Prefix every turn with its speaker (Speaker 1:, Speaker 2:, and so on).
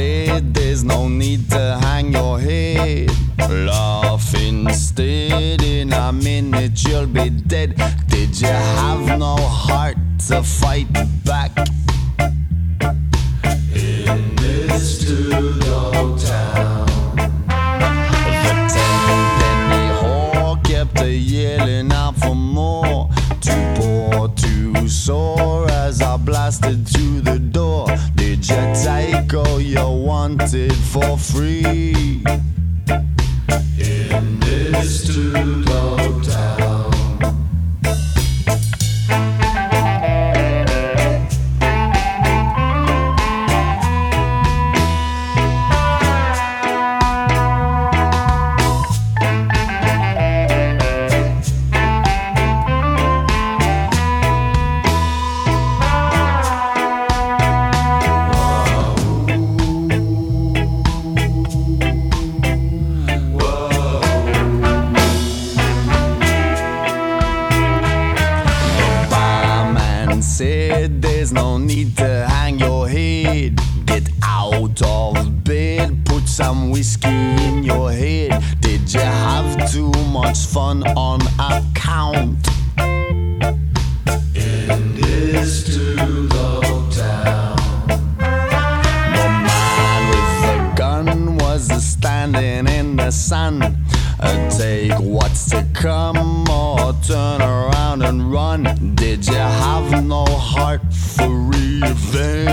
Speaker 1: said there's no need to hang your head. Laugh instead, in a minute you'll be dead. Did you have no heart to fight back? The door. Did you take all you wanted for free? There's no need to hang your head. Get out of bed, put some whiskey in your head. Did you have too much fun on account? In this two-dog town. The man with the gun was standing in the sun. Uh, take what's to come or turn around and run. Did you have for revenge?